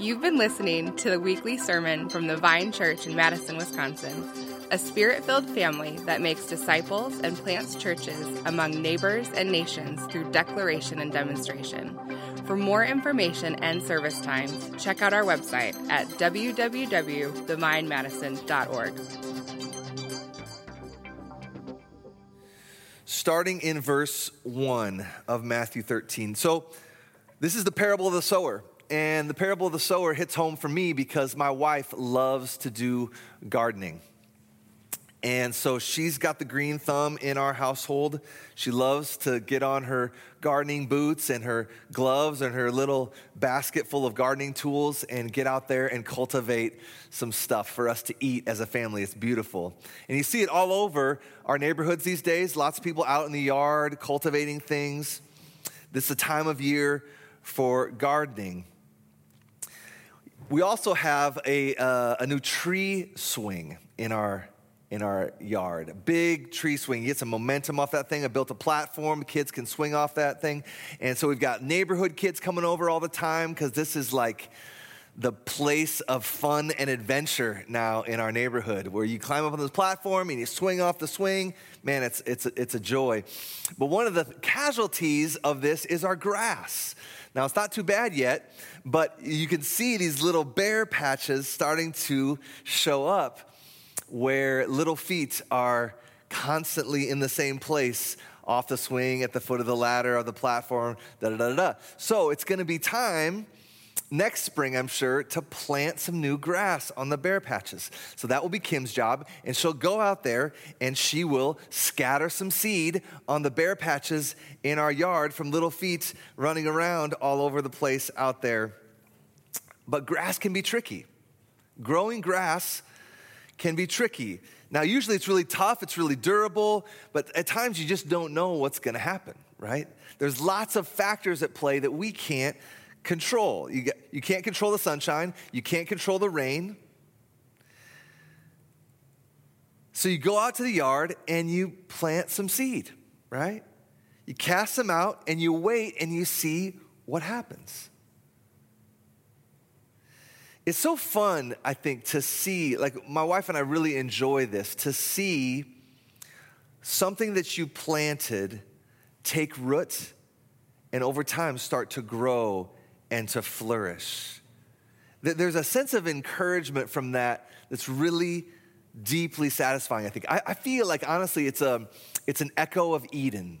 You've been listening to the weekly sermon from the Vine Church in Madison, Wisconsin, a spirit filled family that makes disciples and plants churches among neighbors and nations through declaration and demonstration. For more information and service times, check out our website at www.thevinemadison.org. Starting in verse 1 of Matthew 13. So, this is the parable of the sower. And the parable of the sower hits home for me because my wife loves to do gardening. And so she's got the green thumb in our household. She loves to get on her gardening boots and her gloves and her little basket full of gardening tools and get out there and cultivate some stuff for us to eat as a family. It's beautiful. And you see it all over our neighborhoods these days. Lots of people out in the yard cultivating things. This is a time of year for gardening. We also have a, uh, a new tree swing in our in our yard. A big tree swing. You get some momentum off that thing. I built a platform. Kids can swing off that thing. And so we've got neighborhood kids coming over all the time because this is like the place of fun and adventure now in our neighborhood where you climb up on this platform and you swing off the swing. Man, it's, it's, it's a joy. But one of the casualties of this is our grass. Now, it's not too bad yet, but you can see these little bare patches starting to show up where little feet are constantly in the same place off the swing, at the foot of the ladder, of the platform, da da da da. So it's gonna be time next spring, I'm sure, to plant some new grass on the bare patches. So that will be Kim's job. And she'll go out there and she will scatter some seed on the bare patches in our yard from little feet running around all over the place out there. But grass can be tricky. Growing grass can be tricky. Now, usually it's really tough, it's really durable, but at times you just don't know what's gonna happen, right? There's lots of factors at play that we can't control. You, get, you can't control the sunshine, you can't control the rain. So you go out to the yard and you plant some seed, right? You cast them out and you wait and you see what happens. It's so fun, I think, to see, like my wife and I really enjoy this, to see something that you planted take root and over time start to grow and to flourish. There's a sense of encouragement from that that's really deeply satisfying, I think. I, I feel like, honestly, it's, a, it's an echo of Eden.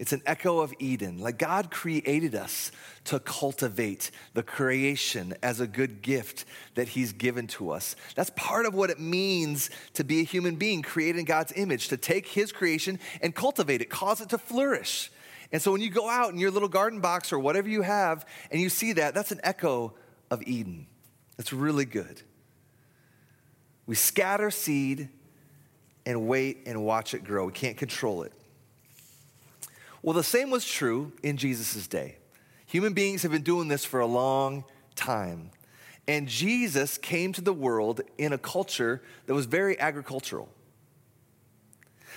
It's an echo of Eden. Like God created us to cultivate the creation as a good gift that He's given to us. That's part of what it means to be a human being created in God's image, to take His creation and cultivate it, cause it to flourish. And so when you go out in your little garden box or whatever you have and you see that, that's an echo of Eden. That's really good. We scatter seed and wait and watch it grow. We can't control it. Well, the same was true in Jesus' day. Human beings have been doing this for a long time. And Jesus came to the world in a culture that was very agricultural.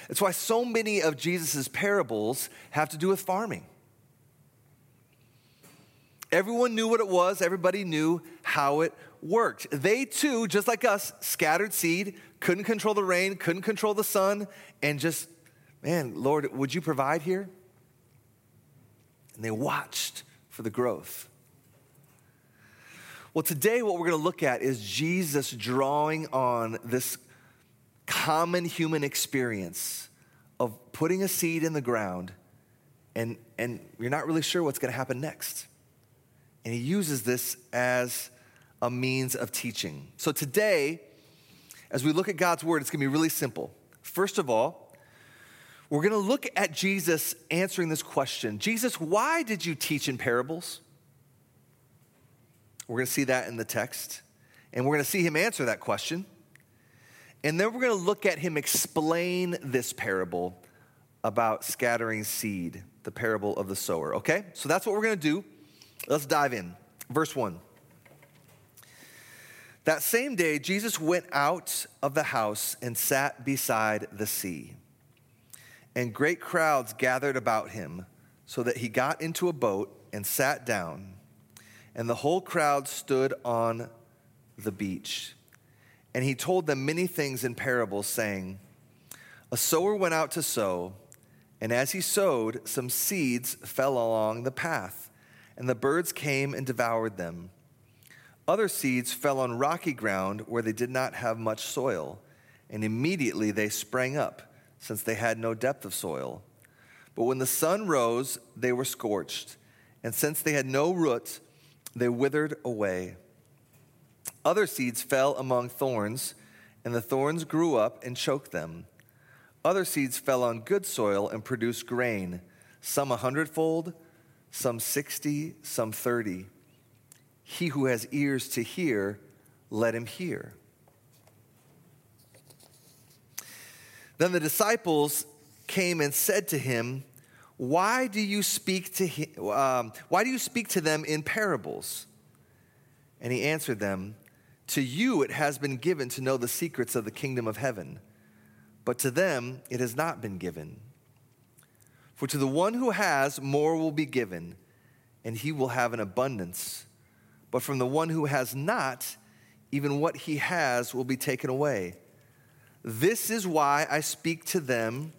That's why so many of Jesus' parables have to do with farming. Everyone knew what it was, everybody knew how it worked. They too, just like us, scattered seed, couldn't control the rain, couldn't control the sun, and just, man, Lord, would you provide here? and they watched for the growth. Well, today, what we're going to look at is Jesus drawing on this common human experience of putting a seed in the ground and, and you're not really sure what's going to happen next. And he uses this as a means of teaching. So today, as we look at God's word, it's going to be really simple. First of all, we're going to look at Jesus answering this question Jesus, why did you teach in parables? We're going to see that in the text. And we're going to see him answer that question. And then we're going to look at him explain this parable about scattering seed, the parable of the sower. Okay? So that's what we're going to do. Let's dive in. Verse 1. That same day, Jesus went out of the house and sat beside the sea and great crowds gathered about him, so that he got into a boat and sat down, and the whole crowd stood on the beach. And he told them many things in parables, saying, A sower went out to sow, and as he sowed, some seeds fell along the path, and the birds came and devoured them. Other seeds fell on rocky ground where they did not have much soil, and immediately they sprang up, since they had no depth of soil. But when the sun rose, they were scorched, and since they had no root, they withered away. Other seeds fell among thorns, and the thorns grew up and choked them. Other seeds fell on good soil and produced grain, some a hundredfold, some sixty, some thirty. He who has ears to hear, let him hear. Then the disciples came and said to him, Why do you speak to him, um, why do you speak to them in parables? And he answered them, To you it has been given to know the secrets of the kingdom of heaven, but to them it has not been given. For to the one who has, more will be given, and he will have an abundance. But from the one who has not, even what he has will be taken away. This is why I speak to them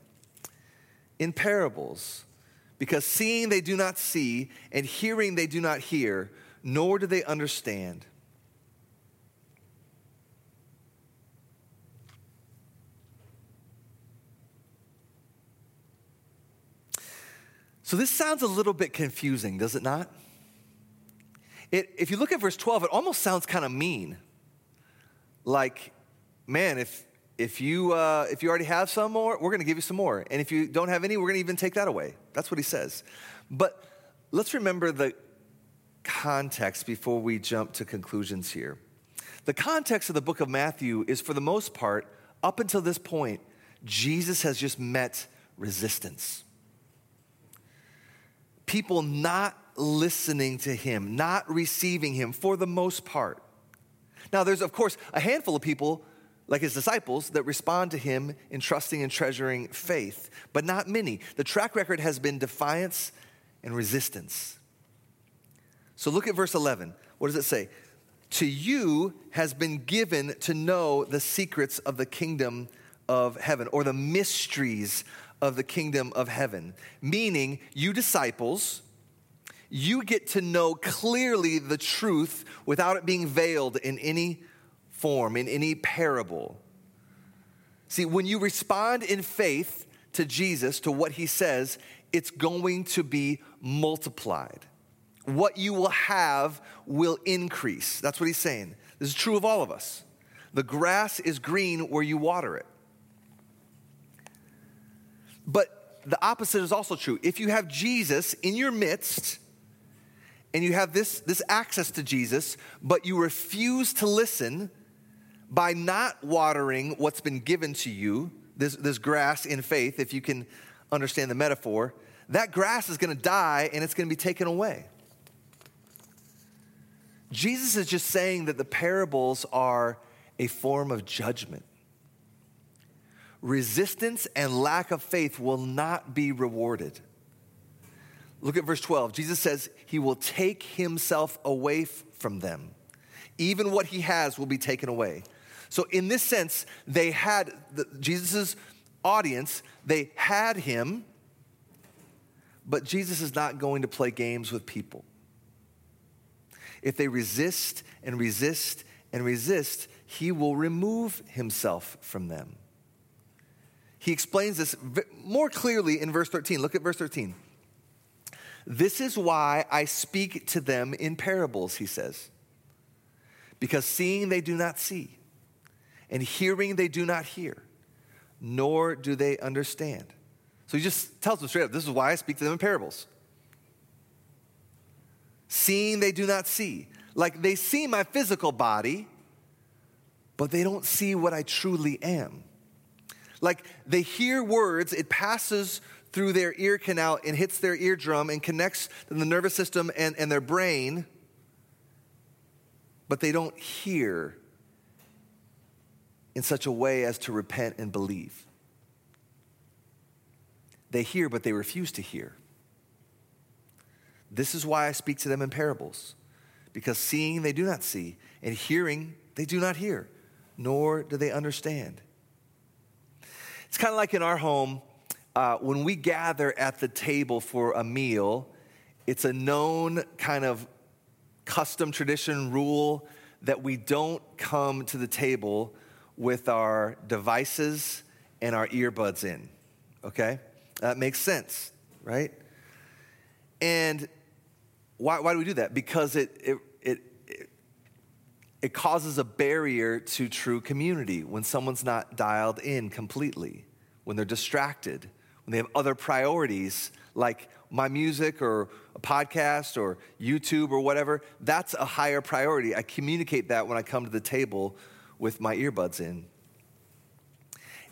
in parables, because seeing they do not see, and hearing they do not hear, nor do they understand. So, this sounds a little bit confusing, does it not? It, if you look at verse 12, it almost sounds kind of mean. Like, man, if, if, you, uh, if you already have some more, we're going to give you some more. And if you don't have any, we're going to even take that away. That's what he says. But let's remember the context before we jump to conclusions here. The context of the book of Matthew is, for the most part, up until this point, Jesus has just met resistance. People not listening to him, not receiving him for the most part. Now, there's, of course, a handful of people, like his disciples, that respond to him in trusting and treasuring faith, but not many. The track record has been defiance and resistance. So look at verse 11. What does it say? To you has been given to know the secrets of the kingdom of heaven, or the mysteries of the kingdom of heaven. Meaning, you disciples, you get to know clearly the truth without it being veiled in any form, in any parable. See, when you respond in faith to Jesus, to what he says, it's going to be multiplied. What you will have will increase. That's what he's saying. This is true of all of us. The grass is green where you water it. But the opposite is also true. If you have Jesus in your midst, and you have this, this access to Jesus, but you refuse to listen by not watering what's been given to you, this, this grass in faith, if you can understand the metaphor, that grass is gonna die and it's gonna be taken away. Jesus is just saying that the parables are a form of judgment. Resistance and lack of faith will not be rewarded. Look at verse 12. Jesus says, He will take Himself away f- from them. Even what He has will be taken away. So, in this sense, they had Jesus' audience, they had Him, but Jesus is not going to play games with people. If they resist and resist and resist, He will remove Himself from them. He explains this more clearly in verse 13. Look at verse 13. This is why I speak to them in parables, he says. Because seeing they do not see, and hearing they do not hear, nor do they understand. So he just tells them straight up this is why I speak to them in parables. Seeing they do not see. Like they see my physical body, but they don't see what I truly am. Like they hear words, it passes through their ear canal and hits their eardrum and connects to the nervous system and, and their brain, but they don't hear in such a way as to repent and believe. They hear, but they refuse to hear. This is why I speak to them in parables, because seeing they do not see, and hearing they do not hear, nor do they understand. It's kind of like in our home, uh, when we gather at the table for a meal, it's a known kind of custom tradition rule that we don't come to the table with our devices and our earbuds in, okay? That makes sense, right? And why, why do we do that? Because it, it, it causes a barrier to true community when someone's not dialed in completely, when they're distracted, when they have other priorities like my music or a podcast or YouTube or whatever, that's a higher priority. I communicate that when I come to the table with my earbuds in.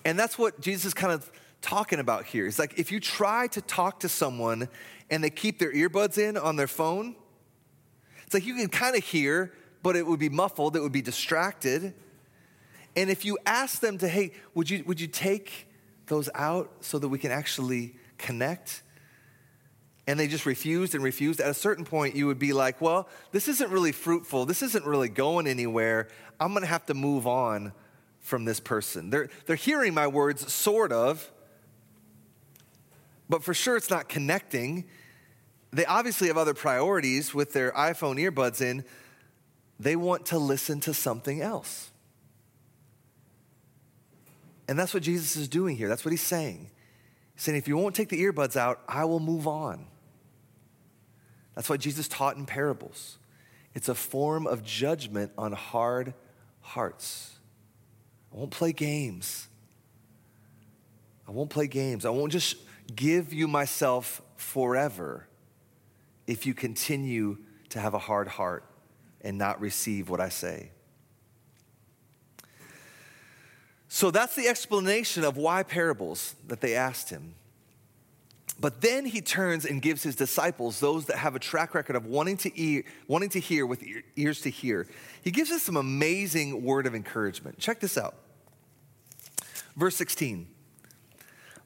And that's what Jesus is kind of talking about here. It's like if you try to talk to someone and they keep their earbuds in on their phone, it's like you can kind of hear, but it would be muffled, it would be distracted. And if you ask them to, hey, would you, would you take those out so that we can actually connect? and they just refused and refused, at a certain point, you would be like, well, this isn't really fruitful. This isn't really going anywhere. I'm going to have to move on from this person. They're, they're hearing my words, sort of, but for sure it's not connecting. They obviously have other priorities with their iPhone earbuds in. They want to listen to something else. And that's what Jesus is doing here. That's what he's saying. He's saying, if you won't take the earbuds out, I will move on. That's why Jesus taught in parables. It's a form of judgment on hard hearts. I won't play games. I won't play games. I won't just give you myself forever if you continue to have a hard heart and not receive what I say. So that's the explanation of why parables that they asked him. But then he turns and gives his disciples, those that have a track record of wanting to, ear, wanting to hear with ears to hear, he gives us some amazing word of encouragement. Check this out. Verse 16.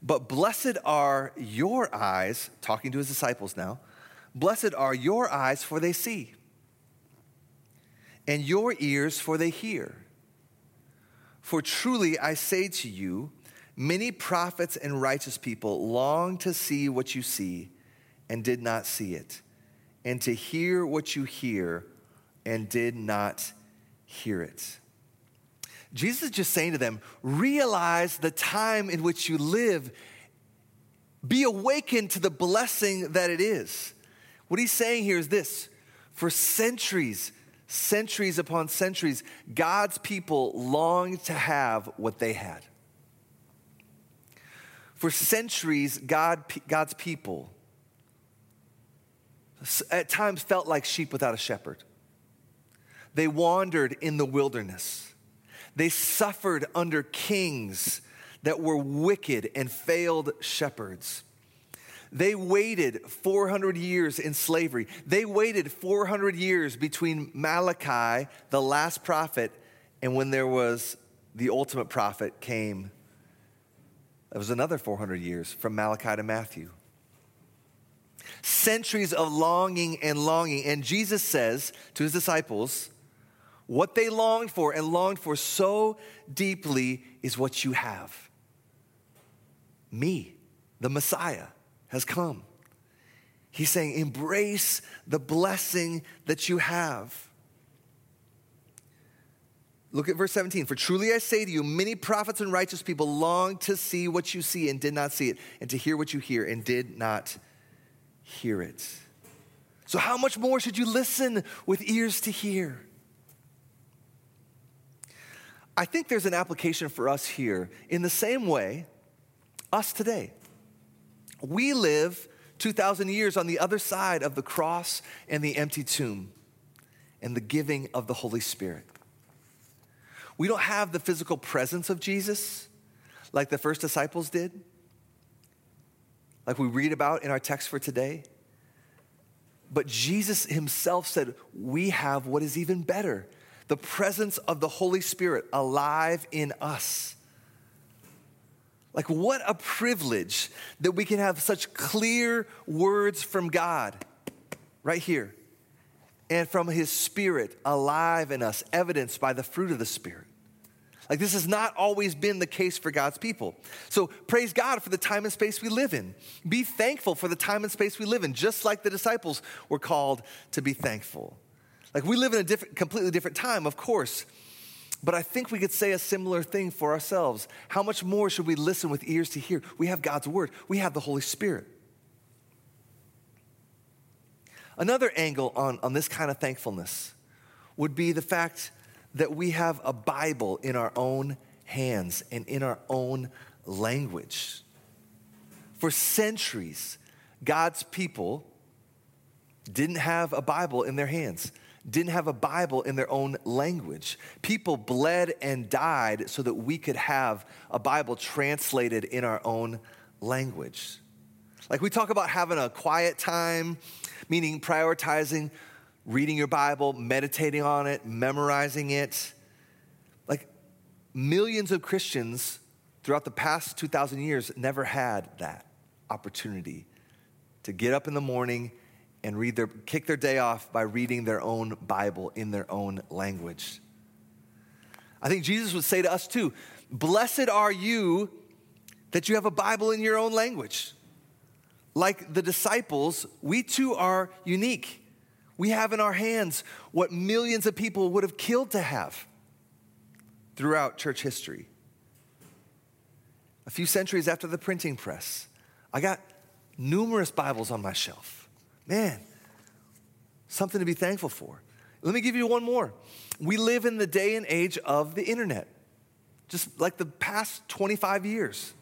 But blessed are your eyes, talking to his disciples now, blessed are your eyes, for they see, and your ears, for they hear. For truly I say to you, Many prophets and righteous people long to see what you see and did not see it, and to hear what you hear and did not hear it. Jesus is just saying to them, realize the time in which you live. Be awakened to the blessing that it is. What he's saying here is this for centuries, centuries upon centuries, God's people longed to have what they had. For centuries, God, God's people at times felt like sheep without a shepherd. They wandered in the wilderness. They suffered under kings that were wicked and failed shepherds. They waited 400 years in slavery. They waited 400 years between Malachi, the last prophet, and when there was the ultimate prophet came it was another 400 years from Malachi to Matthew. Centuries of longing and longing. And Jesus says to his disciples, what they longed for and longed for so deeply is what you have. Me, the Messiah, has come. He's saying, embrace the blessing that you have. Look at verse 17. For truly I say to you, many prophets and righteous people long to see what you see and did not see it, and to hear what you hear and did not hear it. So, how much more should you listen with ears to hear? I think there's an application for us here in the same way, us today. We live 2,000 years on the other side of the cross and the empty tomb and the giving of the Holy Spirit. We don't have the physical presence of Jesus like the first disciples did, like we read about in our text for today. But Jesus himself said, We have what is even better the presence of the Holy Spirit alive in us. Like, what a privilege that we can have such clear words from God right here and from his spirit alive in us, evidenced by the fruit of the spirit. Like, this has not always been the case for God's people. So, praise God for the time and space we live in. Be thankful for the time and space we live in, just like the disciples were called to be thankful. Like, we live in a different, completely different time, of course, but I think we could say a similar thing for ourselves. How much more should we listen with ears to hear? We have God's word, we have the Holy Spirit. Another angle on, on this kind of thankfulness would be the fact that we have a Bible in our own hands and in our own language. For centuries, God's people didn't have a Bible in their hands, didn't have a Bible in their own language. People bled and died so that we could have a Bible translated in our own language. Like we talk about having a quiet time, meaning prioritizing reading your Bible, meditating on it, memorizing it. Like millions of Christians throughout the past 2,000 years never had that opportunity to get up in the morning and read their, kick their day off by reading their own Bible in their own language. I think Jesus would say to us too, Blessed are you that you have a Bible in your own language. Like the disciples, we too are unique. We have in our hands what millions of people would have killed to have throughout church history. A few centuries after the printing press, I got numerous Bibles on my shelf. Man, something to be thankful for. Let me give you one more. We live in the day and age of the internet, just like the past 25 years.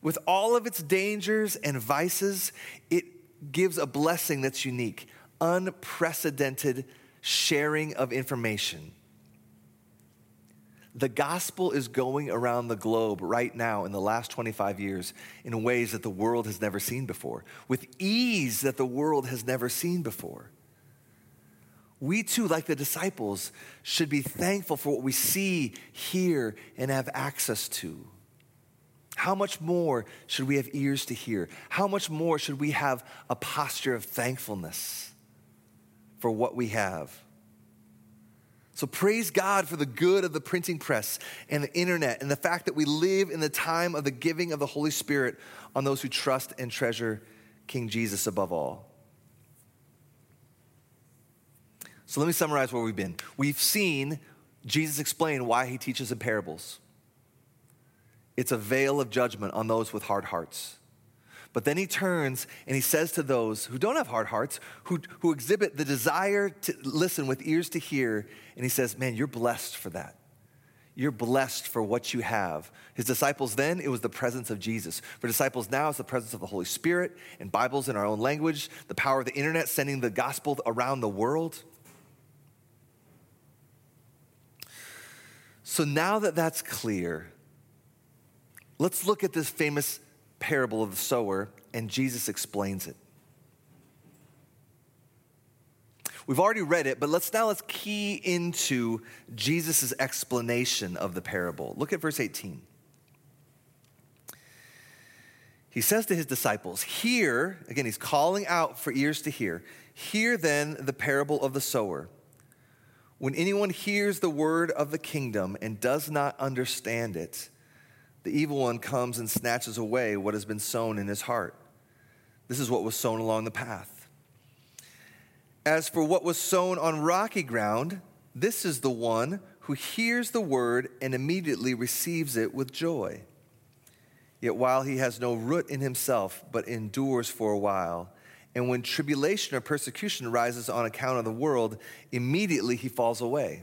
With all of its dangers and vices, it gives a blessing that's unique unprecedented sharing of information. The gospel is going around the globe right now in the last 25 years in ways that the world has never seen before, with ease that the world has never seen before. We too, like the disciples, should be thankful for what we see, hear, and have access to. How much more should we have ears to hear? How much more should we have a posture of thankfulness? for what we have. So praise God for the good of the printing press and the internet and the fact that we live in the time of the giving of the Holy Spirit on those who trust and treasure King Jesus above all. So let me summarize where we've been. We've seen Jesus explain why he teaches in parables. It's a veil of judgment on those with hard hearts. But then he turns and he says to those who don't have hard hearts, who, who exhibit the desire to listen with ears to hear, and he says, Man, you're blessed for that. You're blessed for what you have. His disciples then, it was the presence of Jesus. For disciples now, it's the presence of the Holy Spirit and Bibles in our own language, the power of the internet sending the gospel around the world. So now that that's clear, let's look at this famous parable of the sower, and Jesus explains it. We've already read it, but let's now let's key into Jesus' explanation of the parable. Look at verse 18. He says to his disciples, Hear, again, he's calling out for ears to hear. Hear then the parable of the sower. When anyone hears the word of the kingdom and does not understand it, the evil one comes and snatches away what has been sown in his heart. This is what was sown along the path. As for what was sown on rocky ground, this is the one who hears the word and immediately receives it with joy. Yet while he has no root in himself, but endures for a while, and when tribulation or persecution rises on account of the world, immediately he falls away.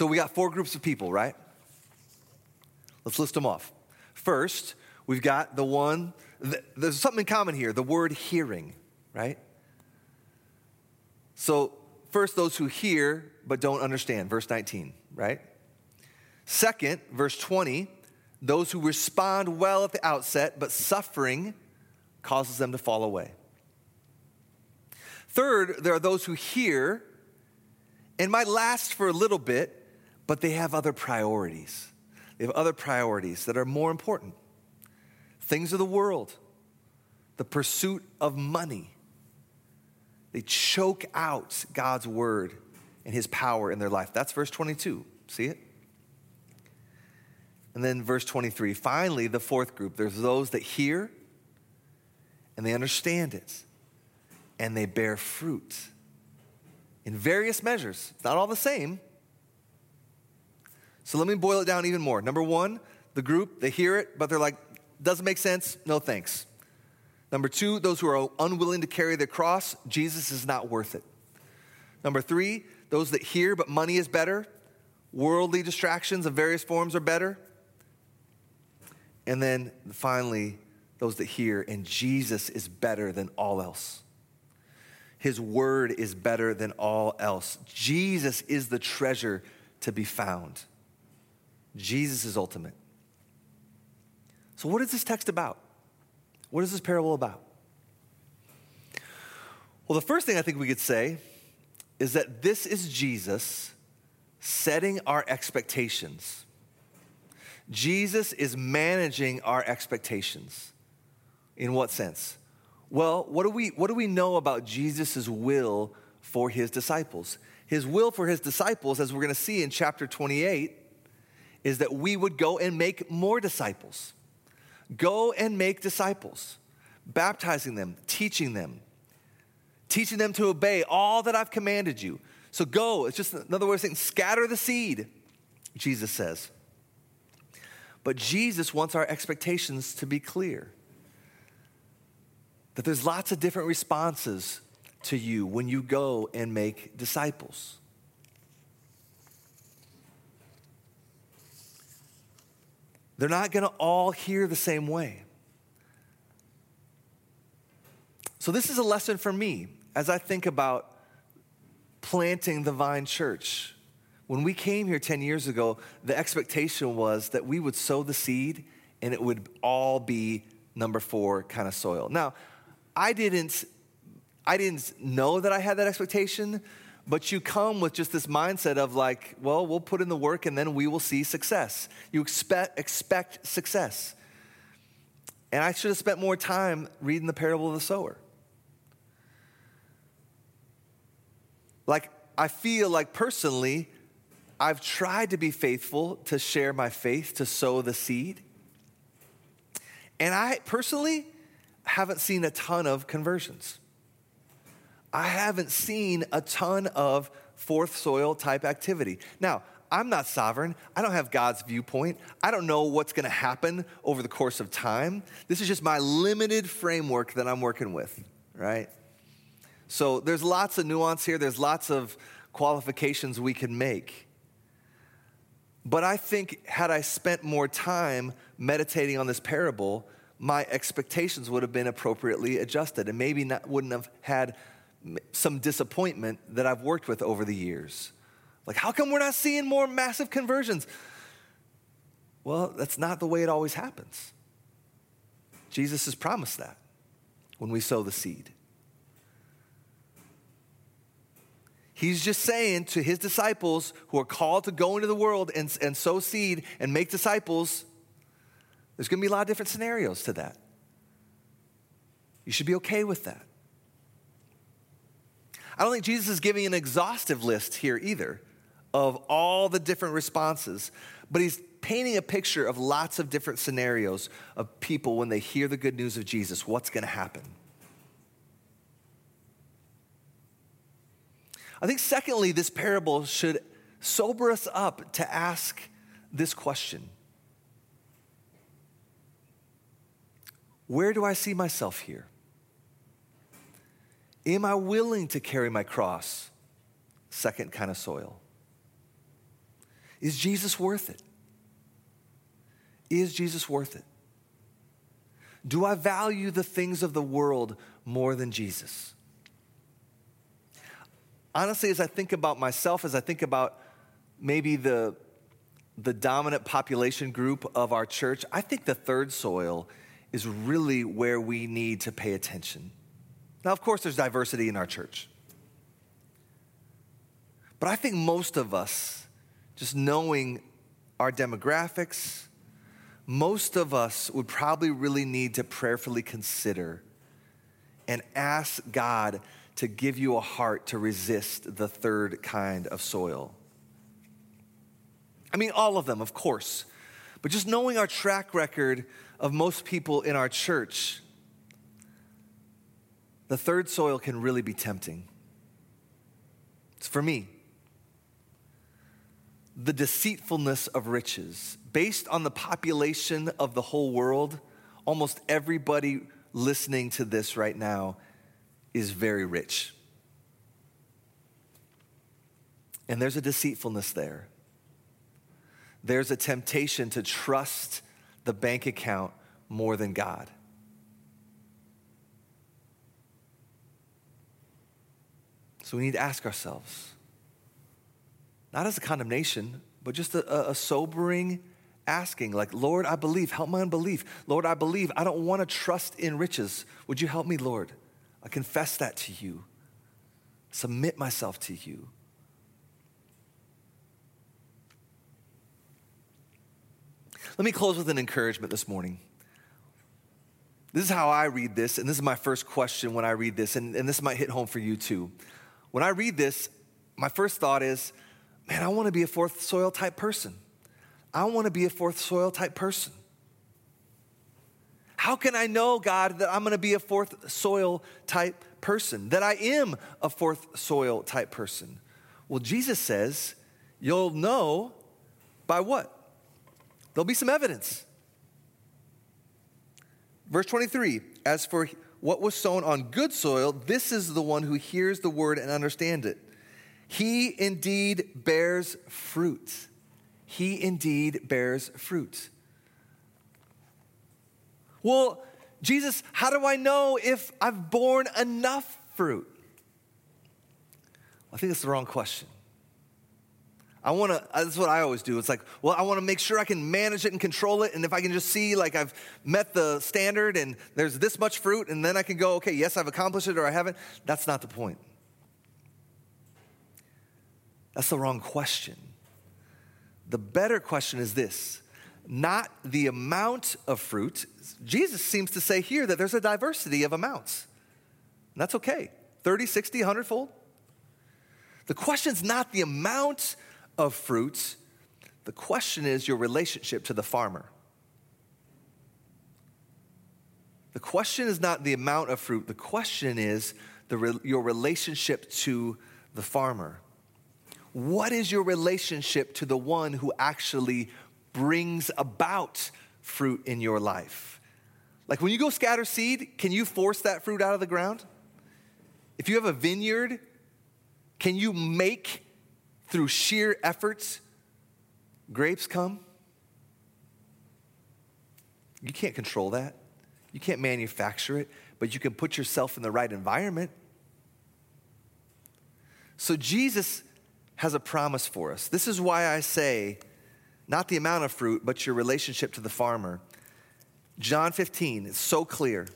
So we got four groups of people, right? Let's list them off. First, we've got the one there's something in common here the word hearing, right? So, first, those who hear but don't understand, verse 19, right? Second, verse 20, those who respond well at the outset, but suffering causes them to fall away. Third, there are those who hear and might last for a little bit, but they have other priorities. They have other priorities that are more important things of the world, the pursuit of money. They choke out God's word and his power in their life. That's verse 22. See it? And then verse 23. Finally, the fourth group there's those that hear and they understand it and they bear fruit in various measures. It's not all the same. So let me boil it down even more. Number one, the group, they hear it, but they're like, doesn't make sense, no thanks. Number two, those who are unwilling to carry the cross, Jesus is not worth it. Number three, those that hear, but money is better, worldly distractions of various forms are better. And then finally, those that hear, and Jesus is better than all else. His word is better than all else. Jesus is the treasure to be found. Jesus is ultimate. So, what is this text about? What is this parable about? Well, the first thing I think we could say is that this is Jesus setting our expectations. Jesus is managing our expectations. In what sense? Well, what do we, what do we know about Jesus' will for his disciples? His will for his disciples, as we're going to see in chapter 28, is that we would go and make more disciples. Go and make disciples, baptizing them, teaching them, teaching them to obey all that I've commanded you. So go, it's just another way of saying scatter the seed, Jesus says. But Jesus wants our expectations to be clear that there's lots of different responses to you when you go and make disciples. They're not going to all hear the same way. So, this is a lesson for me as I think about planting the Vine Church. When we came here 10 years ago, the expectation was that we would sow the seed and it would all be number four kind of soil. Now, I didn't, I didn't know that I had that expectation, but you come with just this mindset of like, well, we'll put in the work and then we will see success. You expect, expect success. And I should have spent more time reading the parable of the sower. Like, I feel like personally, I've tried to be faithful to share my faith, to sow the seed. And I personally, haven't seen a ton of conversions. I haven't seen a ton of fourth soil type activity. Now, I'm not sovereign. I don't have God's viewpoint. I don't know what's going to happen over the course of time. This is just my limited framework that I'm working with, right? So there's lots of nuance here, there's lots of qualifications we can make. But I think, had I spent more time meditating on this parable, my expectations would have been appropriately adjusted and maybe not, wouldn't have had some disappointment that I've worked with over the years. Like, how come we're not seeing more massive conversions? Well, that's not the way it always happens. Jesus has promised that when we sow the seed. He's just saying to his disciples who are called to go into the world and, and sow seed and make disciples, there's going to be a lot of different scenarios to that. You should be okay with that. I don't think Jesus is giving an exhaustive list here either of all the different responses, but he's painting a picture of lots of different scenarios of people when they hear the good news of Jesus, what's going to happen. I think, secondly, this parable should sober us up to ask this question Where do I see myself here? Am I willing to carry my cross? Second kind of soil. Is Jesus worth it? Is Jesus worth it? Do I value the things of the world more than Jesus? Honestly, as I think about myself, as I think about maybe the, the dominant population group of our church, I think the third soil is really where we need to pay attention. Now, of course, there's diversity in our church. But I think most of us, just knowing our demographics, most of us would probably really need to prayerfully consider and ask God to give you a heart to resist the third kind of soil. I mean, all of them, of course, but just knowing our track record of most people in our church, the third soil can really be tempting. It's for me. The deceitfulness of riches. Based on the population of the whole world, almost everybody listening to this right now is very rich. And there's a deceitfulness there. There's a temptation to trust the bank account more than God. So we need to ask ourselves, not as a condemnation, but just a, a, sobering asking, like, Lord, I believe, help my unbelief. Lord, I believe, I don't want to trust in riches. Would you help me, Lord? I confess that to you, submit myself to you. Let me close with an encouragement this morning. This is how I read this, and this is my first question when I read this, and, and this might hit home for you too. When I read this, my first thought is, man, I want to be a fourth soil type person. I want to be a fourth soil type person. How can I know, God, that I'm going to be a fourth soil type person, that I am a fourth soil type person? Well, Jesus says, you'll know by what? There'll be some evidence. Verse 23 As for what was sown on good soil, this is the one who hears the word and understands it. He indeed bears fruit. He indeed bears fruit. Well, Jesus, how do I know if I've borne enough fruit? I think that's the wrong question. I want to, uh, that's what I always do. It's like, well, I want to make sure I can manage it and control it. And if I can just see, like, I've met the standard and there's this much fruit, and then I can go, okay, yes, I've accomplished it or I haven't. That's not the point. That's the wrong question. The better question is this not the amount of fruit. Jesus seems to say here that there's a diversity of amounts. And that's okay 30, 60, 100 fold. The question's not the amount of fruits. The question is your relationship to the farmer. The question is not the amount of fruit, the question is the, your relationship to the farmer. What is your relationship to the one who actually brings about fruit in your life? Like when you go scatter seed, can you force that fruit out of the ground? If you have a vineyard, can you make through sheer efforts, grapes come. You can't control that. You can't manufacture it, but you can put yourself in the right environment. So Jesus has a promise for us. This is why I say, not the amount of fruit, but your relationship to the farmer. John 15 is so clear.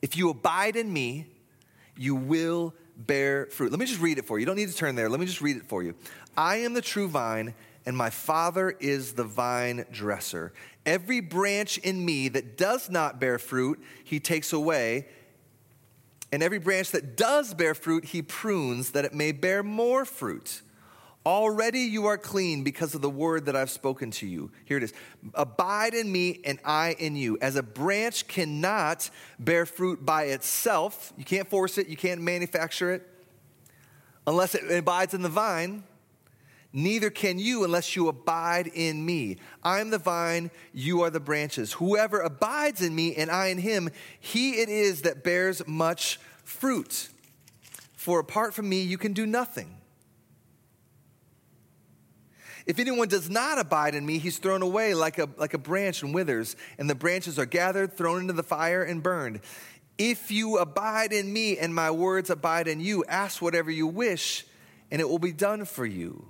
If you abide in me, you will bear fruit. Let me just read it for you. You don't need to turn there. Let me just read it for you. I am the true vine, and my Father is the vine dresser. Every branch in me that does not bear fruit, he takes away. And every branch that does bear fruit, he prunes that it may bear more fruit. Already you are clean because of the word that I've spoken to you. Here it is Abide in me, and I in you. As a branch cannot bear fruit by itself, you can't force it, you can't manufacture it unless it abides in the vine. Neither can you unless you abide in me. I'm the vine, you are the branches. Whoever abides in me and I in him, he it is that bears much fruit. For apart from me, you can do nothing. If anyone does not abide in me, he's thrown away like a, like a branch and withers, and the branches are gathered, thrown into the fire, and burned. If you abide in me and my words abide in you, ask whatever you wish, and it will be done for you.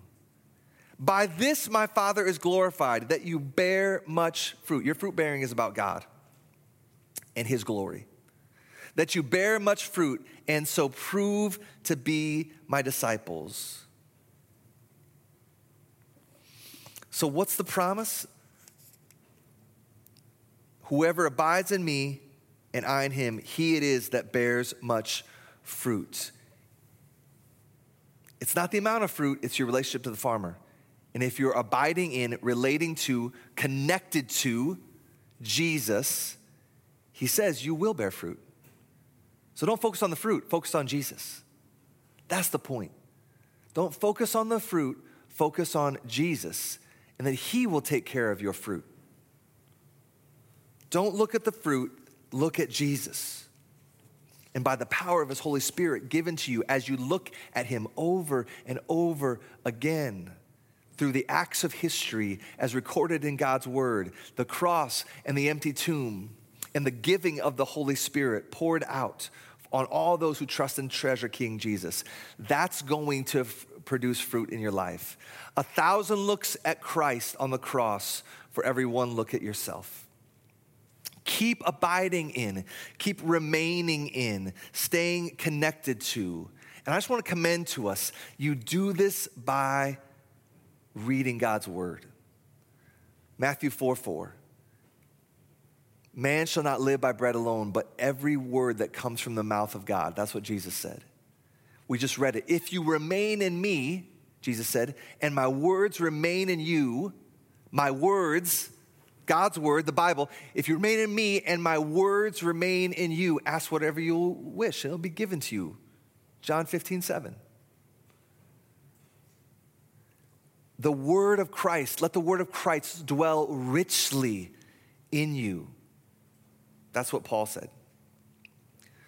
By this my Father is glorified, that you bear much fruit. Your fruit bearing is about God and his glory. That you bear much fruit, and so prove to be my disciples. So, what's the promise? Whoever abides in me and I in him, he it is that bears much fruit. It's not the amount of fruit, it's your relationship to the farmer. And if you're abiding in, relating to, connected to Jesus, he says you will bear fruit. So don't focus on the fruit, focus on Jesus. That's the point. Don't focus on the fruit, focus on Jesus and that He will take care of your fruit. Don't look at the fruit, look at Jesus. And by the power of His Holy Spirit given to you as you look at Him over and over again through the acts of history as recorded in God's Word, the cross and the empty tomb, and the giving of the Holy Spirit poured out on all those who trust and treasure King Jesus. That's going to produce fruit in your life. A thousand looks at Christ on the cross for every one look at yourself. Keep abiding in, keep remaining in, staying connected to. And I just want to commend to us you do this by reading God's word. Matthew 4 4. Man shall not live by bread alone, but every word that comes from the mouth of God. That's what Jesus said. We just read it. If you remain in me, Jesus said, and my words remain in you, my words, God's word, the Bible, if you remain in me and my words remain in you, ask whatever you wish, it'll be given to you. John 15, 7. The word of Christ, let the word of Christ dwell richly in you. That's what Paul said.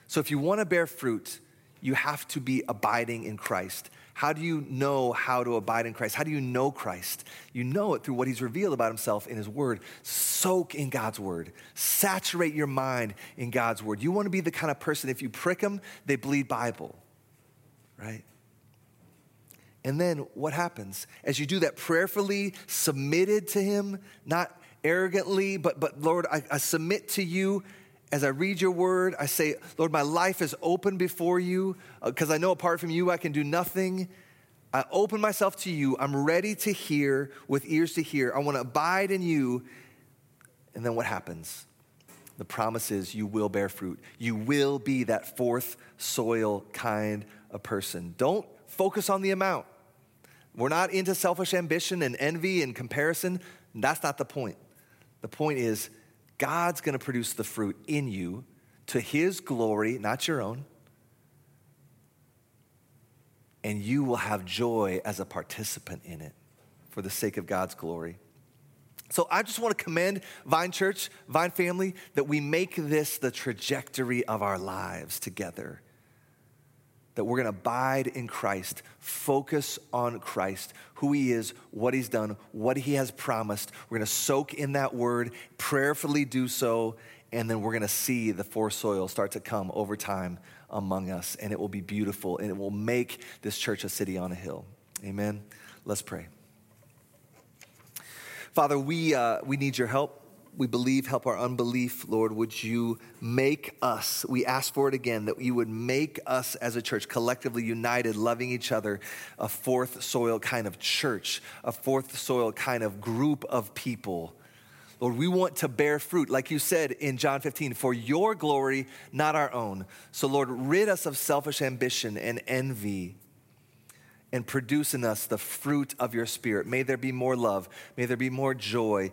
So if you want to bear fruit, you have to be abiding in Christ. How do you know how to abide in Christ? How do you know Christ? You know it through what he's revealed about himself in his word. Soak in God's word. Saturate your mind in God's word. You want to be the kind of person, if you prick them, they bleed Bible, right? And then what happens? As you do that prayerfully, submitted to him, not arrogantly, but, but Lord, I, I submit to you as I read your word, I say, Lord, my life is open before you because uh, I know apart from you I can do nothing. I open myself to you. I'm ready to hear with ears to hear. I want to abide in you. And then what happens? The promise is you will bear fruit. You will be that fourth soil kind of person. Don't focus on the amount. We're not into selfish ambition and envy and comparison. That's not the point. The point is, God's going to produce the fruit in you to His glory, not your own. And you will have joy as a participant in it for the sake of God's glory. So I just want to commend Vine Church, Vine family, that we make this the trajectory of our lives together that we're going to abide in Christ, focus on Christ, who He is, what He's done, what He has promised. We're going to soak in that word, prayerfully do so, and then we're going to see the four soil start to come over time among us, and it will be beautiful, and it will make this church a city on a hill. Amen. Let's pray. Father, we, uh, we need your help we believe, help our unbelief, Lord. Would you make us, we ask for it again, that you would make us as a church collectively united, loving each other, a fourth soil kind of church, a fourth soil kind of group of people. Lord, we want to bear fruit, like you said in John 15, for your glory, not our own. So, Lord, rid us of selfish ambition and envy and produce in us the fruit of your spirit. May there be more love. May there be more joy,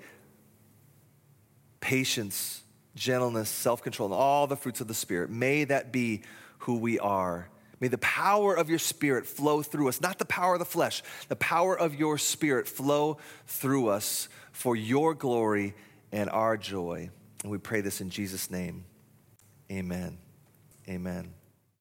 patience, gentleness, self control, and all the fruits of the Spirit. May that be who we are. May the power of your Spirit flow through us, not the power of the flesh, the power of your Spirit flow through us for your glory and our joy. And we pray this in Jesus' name. Amen. Amen.